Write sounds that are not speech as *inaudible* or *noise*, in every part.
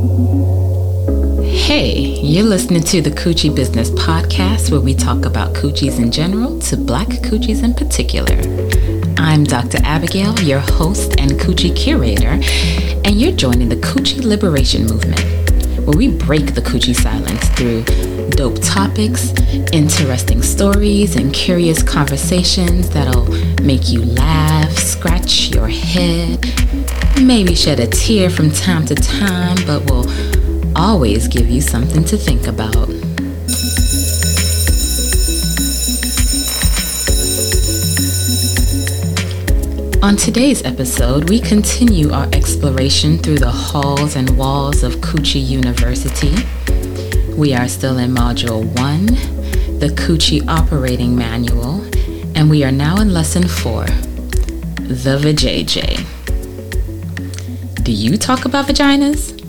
Hey, you're listening to the Coochie Business Podcast, where we talk about coochies in general to black coochies in particular. I'm Dr. Abigail, your host and coochie curator, and you're joining the Coochie Liberation Movement, where we break the coochie silence through dope topics, interesting stories, and curious conversations that'll make you laugh, scratch your head, maybe shed a tear from time to time, but will always give you something to think about. On today's episode, we continue our exploration through the halls and walls of Coochie University. We are still in Module 1, the Coochie Operating Manual, and we are now in Lesson 4, the VJJ. Do you talk about vaginas?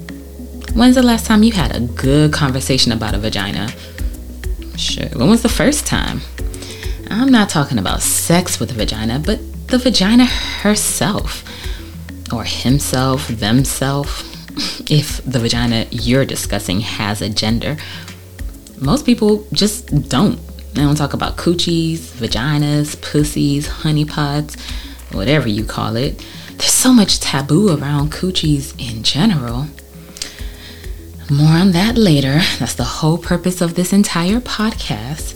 When's the last time you had a good conversation about a vagina? Sure. When was the first time? I'm not talking about sex with a vagina, but the vagina herself or himself, themself, *laughs* if the vagina you're discussing has a gender. Most people just don't. They don't talk about coochies, vaginas, pussies, honeypots, whatever you call it. There's so much taboo around coochies in general. More on that later. That's the whole purpose of this entire podcast.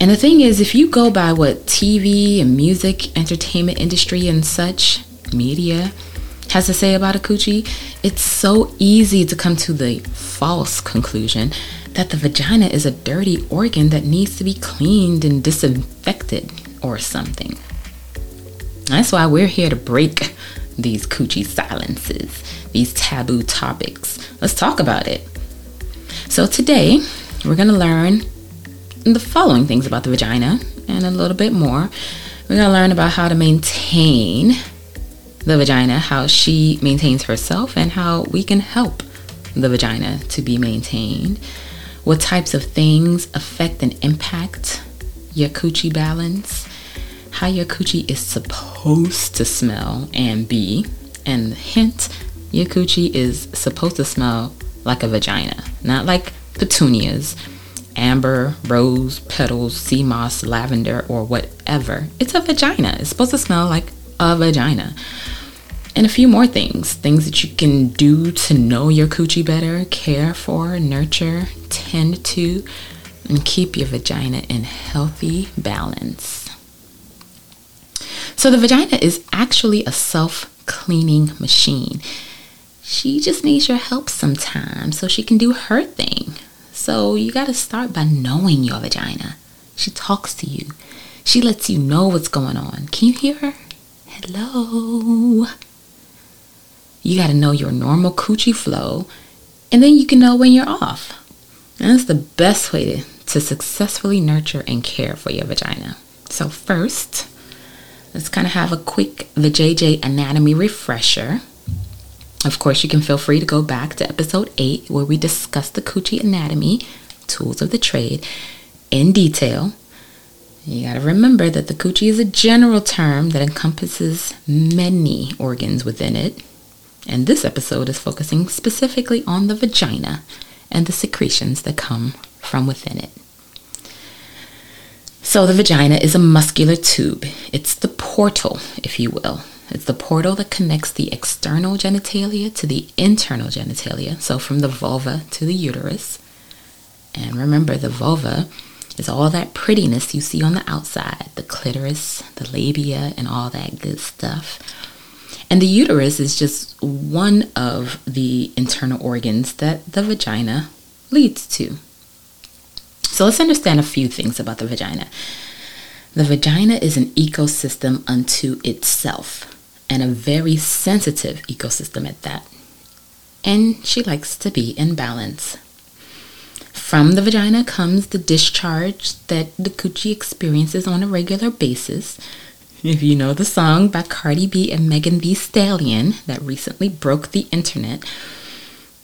And the thing is, if you go by what TV and music, entertainment industry, and such media has to say about a coochie, it's so easy to come to the false conclusion that the vagina is a dirty organ that needs to be cleaned and disinfected or something. That's why we're here to break these coochie silences, these taboo topics. Let's talk about it. So, today we're going to learn the following things about the vagina and a little bit more. We're going to learn about how to maintain the vagina, how she maintains herself, and how we can help the vagina to be maintained. What types of things affect and impact your coochie balance, how your coochie is supposed to smell and be, and hint, your coochie is supposed to smell like a vagina, not like petunias amber, rose, petals, sea moss, lavender, or whatever. It's a vagina. It's supposed to smell like a vagina. And a few more things things that you can do to know your coochie better, care for, nurture, tend to, and keep your vagina in healthy balance. So, the vagina is actually a self cleaning machine. She just needs your help sometimes so she can do her thing. So you got to start by knowing your vagina. She talks to you. She lets you know what's going on. Can you hear her? Hello. You got to know your normal coochie flow, and then you can know when you're off. And that's the best way to, to successfully nurture and care for your vagina. So, first, let's kind of have a quick VJJ anatomy refresher. Of course, you can feel free to go back to episode 8 where we discussed the coochie anatomy, tools of the trade, in detail. You got to remember that the coochie is a general term that encompasses many organs within it. And this episode is focusing specifically on the vagina and the secretions that come from within it. So, the vagina is a muscular tube. It's the portal, if you will, it's the portal that connects the external genitalia to the internal genitalia, so from the vulva to the uterus. And remember, the vulva is all that prettiness you see on the outside the clitoris, the labia, and all that good stuff. And the uterus is just one of the internal organs that the vagina leads to. So let's understand a few things about the vagina. The vagina is an ecosystem unto itself and a very sensitive ecosystem at that. And she likes to be in balance. From the vagina comes the discharge that the coochie experiences on a regular basis. If you know the song by Cardi B and Megan Thee Stallion that recently broke the internet,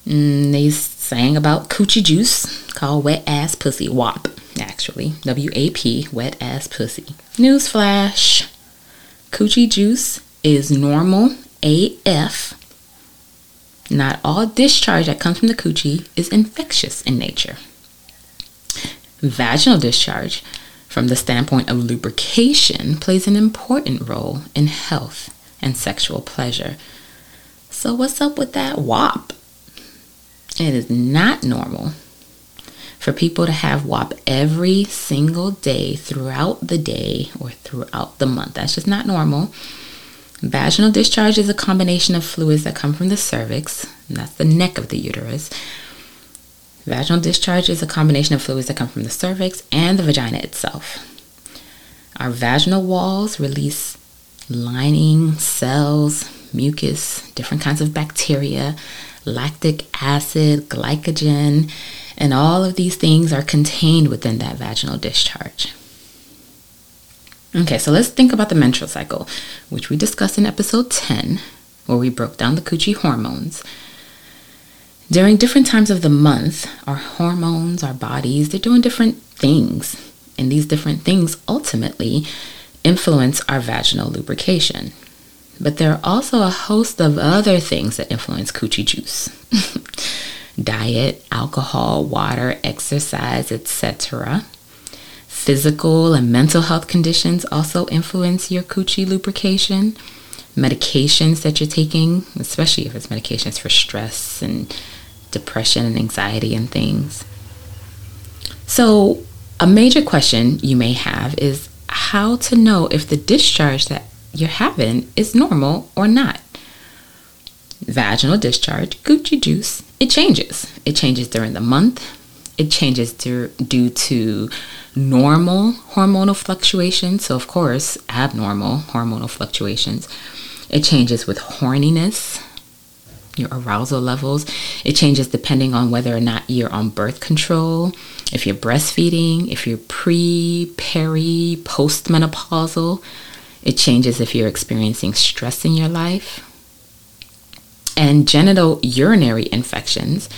mm, they sang about coochie juice called Wet Ass Pussy, WAP, actually. W A P, Wet Ass Pussy. Newsflash Coochie juice is normal AF not all discharge that comes from the coochie is infectious in nature. Vaginal discharge, from the standpoint of lubrication, plays an important role in health and sexual pleasure. So, what's up with that WAP? It is not normal for people to have WAP every single day throughout the day or throughout the month. That's just not normal. Vaginal discharge is a combination of fluids that come from the cervix, and that's the neck of the uterus. Vaginal discharge is a combination of fluids that come from the cervix and the vagina itself. Our vaginal walls release lining, cells, mucus, different kinds of bacteria, lactic acid, glycogen, and all of these things are contained within that vaginal discharge. Okay, so let's think about the menstrual cycle, which we discussed in episode 10, where we broke down the coochie hormones. During different times of the month, our hormones, our bodies, they're doing different things. And these different things ultimately influence our vaginal lubrication. But there are also a host of other things that influence coochie juice. *laughs* Diet, alcohol, water, exercise, etc. Physical and mental health conditions also influence your coochie lubrication. Medications that you're taking, especially if it's medications for stress and depression and anxiety and things. So, a major question you may have is how to know if the discharge that you're having is normal or not. Vaginal discharge, coochie juice, it changes. It changes during the month, it changes due, due to normal hormonal fluctuations. So, of course, abnormal hormonal fluctuations. It changes with horniness, your arousal levels. It changes depending on whether or not you're on birth control, if you're breastfeeding, if you're pre, peri, postmenopausal. It changes if you're experiencing stress in your life. And genital urinary infections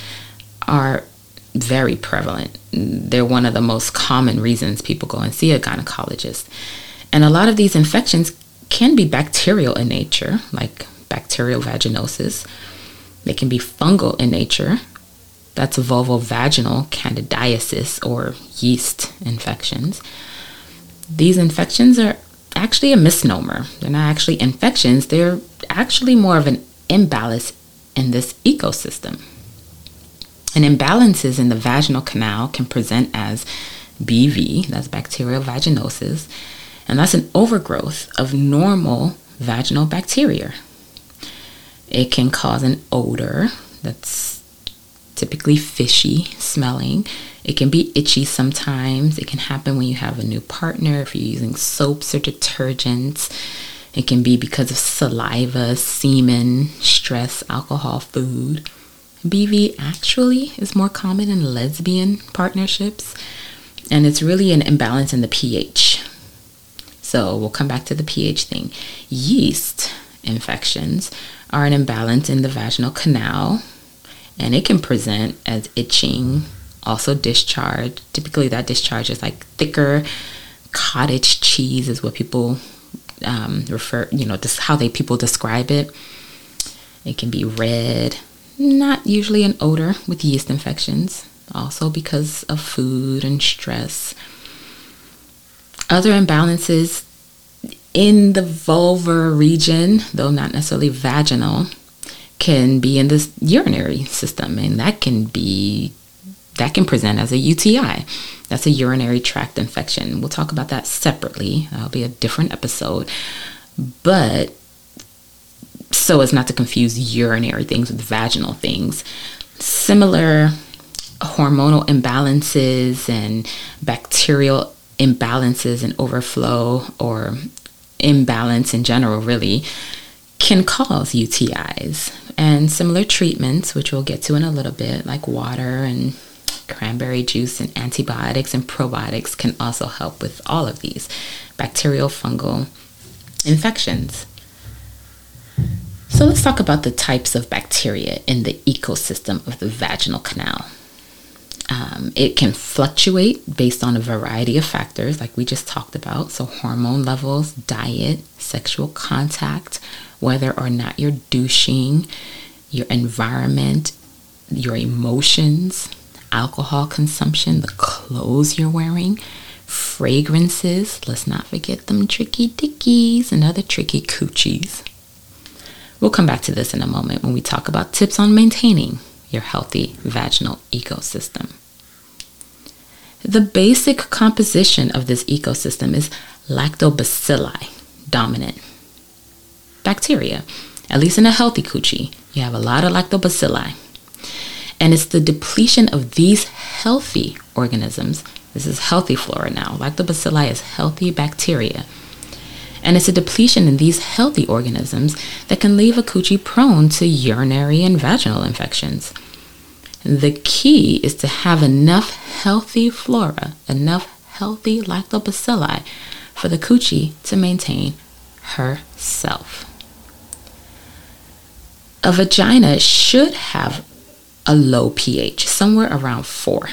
are very prevalent. They're one of the most common reasons people go and see a gynecologist. And a lot of these infections can be bacterial in nature, like bacterial vaginosis. They can be fungal in nature. That's vulvovaginal candidiasis or yeast infections. These infections are actually a misnomer. They're not actually infections, they're actually more of an imbalance in this ecosystem. And imbalances in the vaginal canal can present as BV, that's bacterial vaginosis, and that's an overgrowth of normal vaginal bacteria. It can cause an odor that's typically fishy smelling. It can be itchy sometimes. It can happen when you have a new partner, if you're using soaps or detergents. It can be because of saliva, semen, stress, alcohol, food. BV actually is more common in lesbian partnerships, and it's really an imbalance in the pH. So we'll come back to the pH thing. Yeast infections are an imbalance in the vaginal canal, and it can present as itching, also discharge. Typically, that discharge is like thicker cottage cheese, is what people um, refer, you know, this how they people describe it. It can be red, not usually an odor with yeast infections, also because of food and stress. Other imbalances in the vulvar region, though not necessarily vaginal, can be in the urinary system, and that can be that can present as a UTI. That's a urinary tract infection. We'll talk about that separately. That'll be a different episode. But so as not to confuse urinary things with vaginal things. Similar hormonal imbalances and bacterial imbalances and overflow or imbalance in general, really, can cause UTIs. And similar treatments, which we'll get to in a little bit, like water and cranberry juice and antibiotics and probiotics, can also help with all of these bacterial fungal infections. So let's talk about the types of bacteria in the ecosystem of the vaginal canal. Um, it can fluctuate based on a variety of factors, like we just talked about. So, hormone levels, diet, sexual contact, whether or not you're douching, your environment, your emotions, alcohol consumption, the clothes you're wearing, fragrances. Let's not forget them tricky dickies and other tricky coochies. We'll come back to this in a moment when we talk about tips on maintaining your healthy vaginal ecosystem. The basic composition of this ecosystem is lactobacilli dominant bacteria. At least in a healthy coochie, you have a lot of lactobacilli. And it's the depletion of these healthy organisms. This is healthy flora now. Lactobacilli is healthy bacteria. And it's a depletion in these healthy organisms that can leave a coochie prone to urinary and vaginal infections. The key is to have enough healthy flora, enough healthy lactobacilli for the coochie to maintain herself. A vagina should have a low pH, somewhere around 4.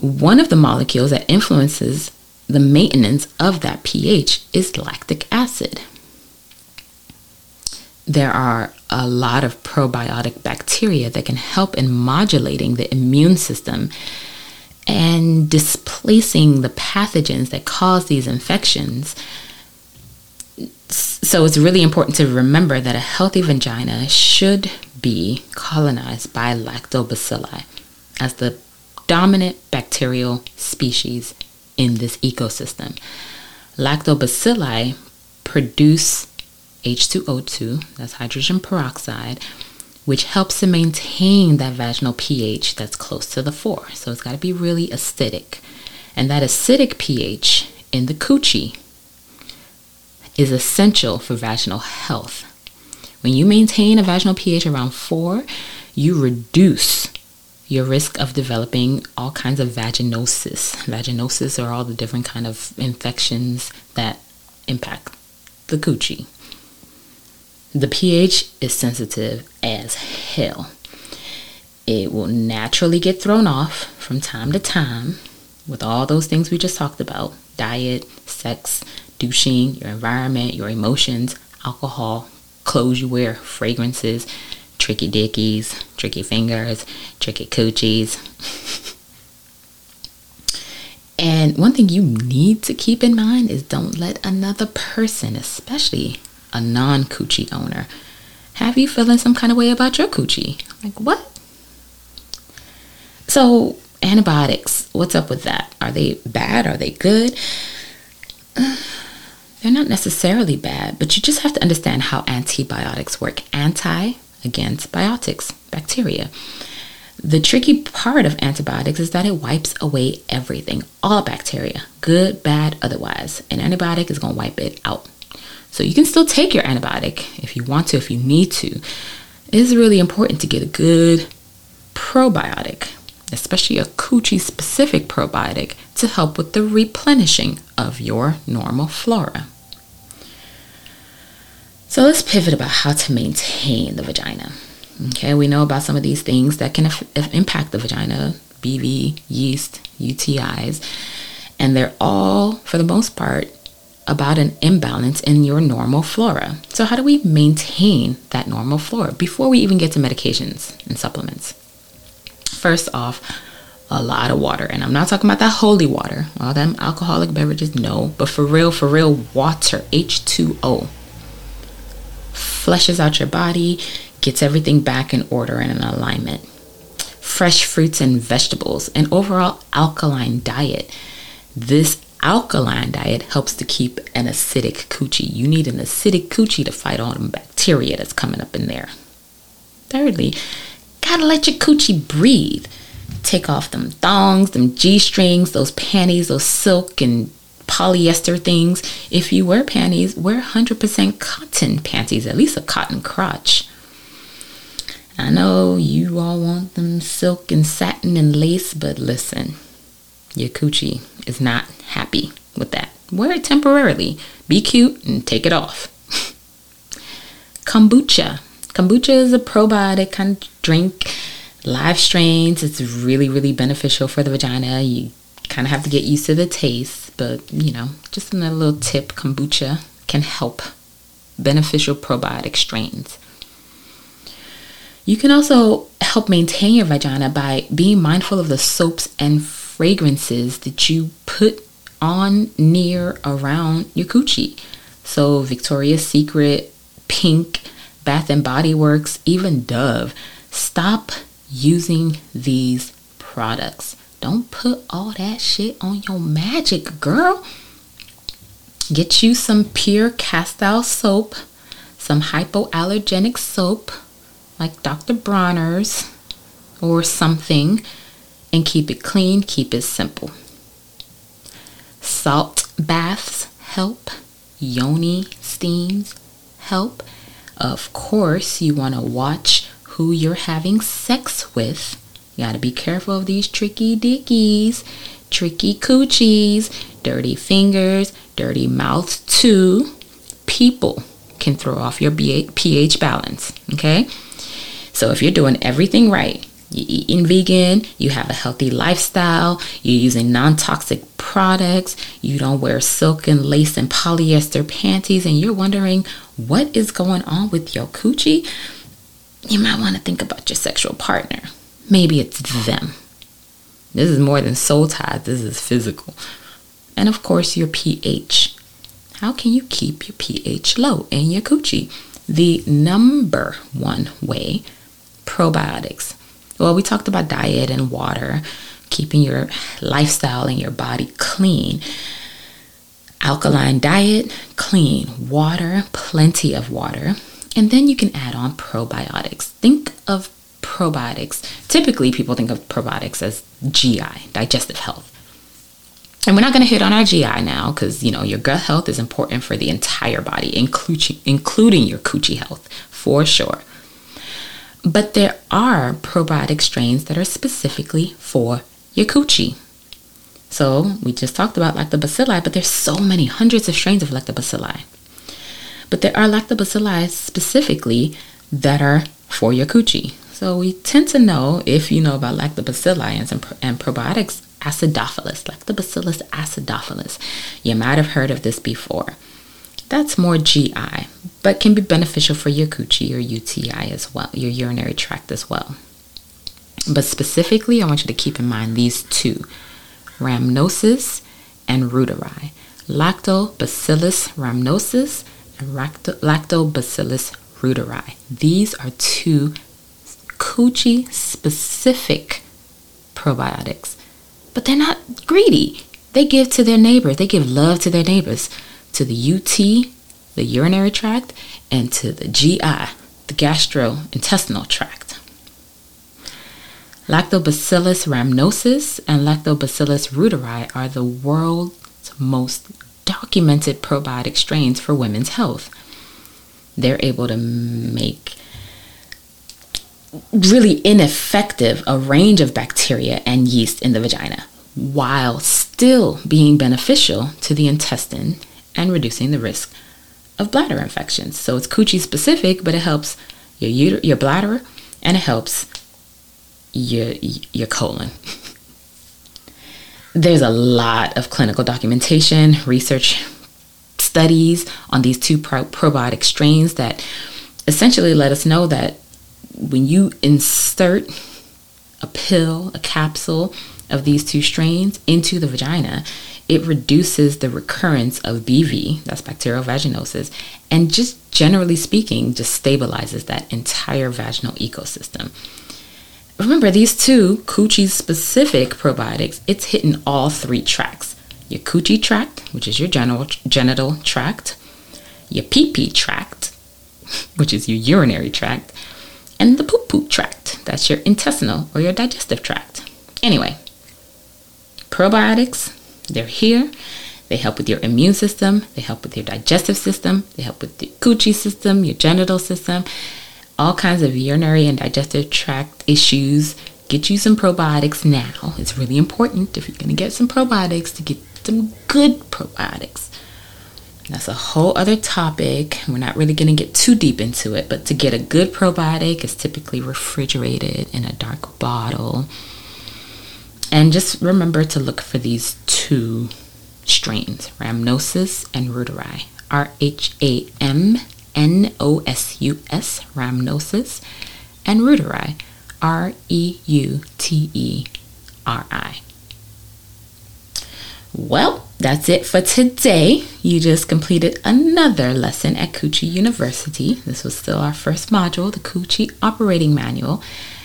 One of the molecules that influences the maintenance of that pH is lactic acid. There are a lot of probiotic bacteria that can help in modulating the immune system and displacing the pathogens that cause these infections. So it's really important to remember that a healthy vagina should be colonized by lactobacilli as the dominant bacterial species in this ecosystem. Lactobacilli produce H2O2, that's hydrogen peroxide, which helps to maintain that vaginal pH that's close to the 4. So it's got to be really acidic. And that acidic pH in the coochie is essential for vaginal health. When you maintain a vaginal pH around 4, you reduce your risk of developing all kinds of vaginosis. Vaginosis are all the different kind of infections that impact the coochie. The pH is sensitive as hell. It will naturally get thrown off from time to time with all those things we just talked about diet, sex, douching, your environment, your emotions, alcohol, clothes you wear, fragrances, tricky dickies, tricky fingers, tricky coochies. and one thing you need to keep in mind is don't let another person, especially a non coochie owner, have you feeling some kind of way about your coochie. Like, what? So, antibiotics, what's up with that? Are they bad? Are they good? Uh, they're not necessarily bad, but you just have to understand how antibiotics work. Anti against biotics, bacteria. The tricky part of antibiotics is that it wipes away everything, all bacteria, good, bad, otherwise. An antibiotic is going to wipe it out. So you can still take your antibiotic if you want to, if you need to. It is really important to get a good probiotic, especially a coochie specific probiotic, to help with the replenishing of your normal flora. So let's pivot about how to maintain the vagina. Okay, we know about some of these things that can impact the vagina BV, yeast, UTIs, and they're all, for the most part, about an imbalance in your normal flora. So, how do we maintain that normal flora before we even get to medications and supplements? First off, a lot of water. And I'm not talking about that holy water, all them alcoholic beverages, no. But for real, for real, water, H2O, flushes out your body, gets everything back in order and in alignment. Fresh fruits and vegetables, an overall alkaline diet. This alkaline diet helps to keep an acidic coochie. You need an acidic coochie to fight all the bacteria that's coming up in there. Thirdly, gotta let your coochie breathe. Take off them thongs, them G strings, those panties, those silk and polyester things. If you wear panties, wear 100% cotton panties, at least a cotton crotch. I know you all want them silk and satin and lace, but listen, your coochie is not happy with that. Wear it temporarily. Be cute and take it off. *laughs* Kombucha. Kombucha is a probiotic kind drink. Live strains. It's really, really beneficial for the vagina. You kind of have to get used to the taste, but you know, just another little tip kombucha can help beneficial probiotic strains. You can also help maintain your vagina by being mindful of the soaps and fragrances that you put on, near, around your coochie. So, Victoria's Secret, Pink, Bath and Body Works, even Dove. Stop using these products. Don't put all that shit on your magic, girl. Get you some pure Castile soap, some hypoallergenic soap like Dr. Bronner's or something, and keep it clean, keep it simple. Salt baths help, yoni steams help. Of course, you want to watch who you're having sex with. You got to be careful of these tricky dickies, tricky coochies, dirty fingers, dirty mouth too. People can throw off your pH balance, okay? So if you're doing everything right, you're eating vegan, you have a healthy lifestyle, you're using non toxic products, you don't wear silk and lace and polyester panties, and you're wondering what is going on with your coochie, you might want to think about your sexual partner. Maybe it's them. This is more than soul ties, this is physical. And of course, your pH. How can you keep your pH low in your coochie? The number one way probiotics. Well, we talked about diet and water, keeping your lifestyle and your body clean. Alkaline diet, clean water, plenty of water. And then you can add on probiotics. Think of probiotics. Typically, people think of probiotics as GI, digestive health. And we're not going to hit on our GI now because, you know, your gut health is important for the entire body, including, including your coochie health, for sure. But there are probiotic strains that are specifically for your coochie. So we just talked about lactobacilli, but there's so many hundreds of strains of lactobacilli. But there are lactobacilli specifically that are for your coochie. So we tend to know if you know about lactobacilli and, and probiotics, acidophilus, lactobacillus acidophilus. You might have heard of this before. That's more GI, but can be beneficial for your coochie or UTI as well, your urinary tract as well. But specifically, I want you to keep in mind these two rhamnosus and reuteri. Lactobacillus rhamnosus and Lactobacillus reuteri. These are two coochie specific probiotics, but they're not greedy. They give to their neighbors, they give love to their neighbors to the UT, the urinary tract, and to the GI, the gastrointestinal tract. Lactobacillus rhamnosus and Lactobacillus reuteri are the world's most documented probiotic strains for women's health. They're able to make really ineffective a range of bacteria and yeast in the vagina while still being beneficial to the intestine and reducing the risk of bladder infections. So it's coochie specific, but it helps your uter- your bladder and it helps your your colon. *laughs* There's a lot of clinical documentation, research studies on these two pro- probiotic strains that essentially let us know that when you insert a pill, a capsule of these two strains into the vagina, it reduces the recurrence of BV, that's bacterial vaginosis, and just generally speaking, just stabilizes that entire vaginal ecosystem. Remember, these two coochie specific probiotics, it's hitting all three tracks. Your coochie tract, which is your genital, genital tract, your pee pee tract, *laughs* which is your urinary tract, and the poop poop tract, that's your intestinal or your digestive tract. Anyway, probiotics, they're here. They help with your immune system, they help with your digestive system, they help with the coochie system, your genital system, all kinds of urinary and digestive tract issues. Get you some probiotics now. It's really important if you're going to get some probiotics to get some good probiotics. That's a whole other topic. We're not really going to get too deep into it, but to get a good probiotic is typically refrigerated in a dark bottle and just remember to look for these two strains, rhamnosus and reuteri. R H A M N O S U S, rhamnosus, and Reuteri, R E U T E R I. Well, that's it for today. You just completed another lesson at Coochie University. This was still our first module, the Coochie Operating Manual,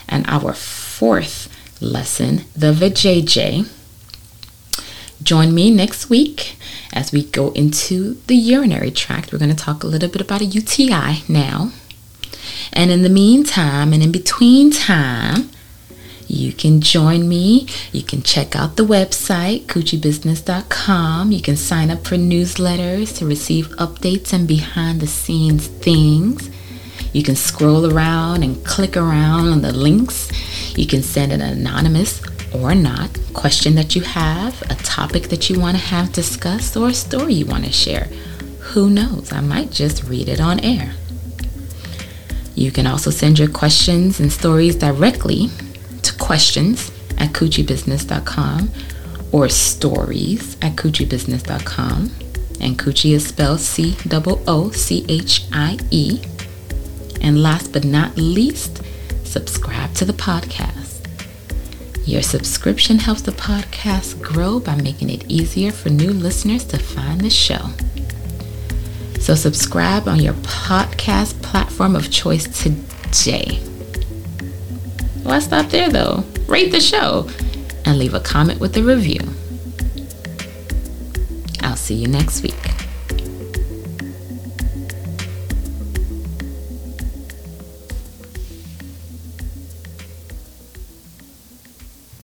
and our fourth lesson, the VJJ. Join me next week as we go into the urinary tract. We're going to talk a little bit about a UTI now. And in the meantime and in between time, you can join me. You can check out the website, coochiebusiness.com. You can sign up for newsletters to receive updates and behind the scenes things. You can scroll around and click around on the links. You can send an anonymous or not question that you have, a topic that you want to have discussed, or a story you want to share. Who knows? I might just read it on air. You can also send your questions and stories directly to questions at coochiebusiness.com or stories at coochiebusiness.com. And coochie is spelled C O O C H I E. And last but not least, subscribe to the podcast. Your subscription helps the podcast grow by making it easier for new listeners to find the show. So, subscribe on your podcast platform of choice today. Why stop there though? Rate the show and leave a comment with a review. I'll see you next week.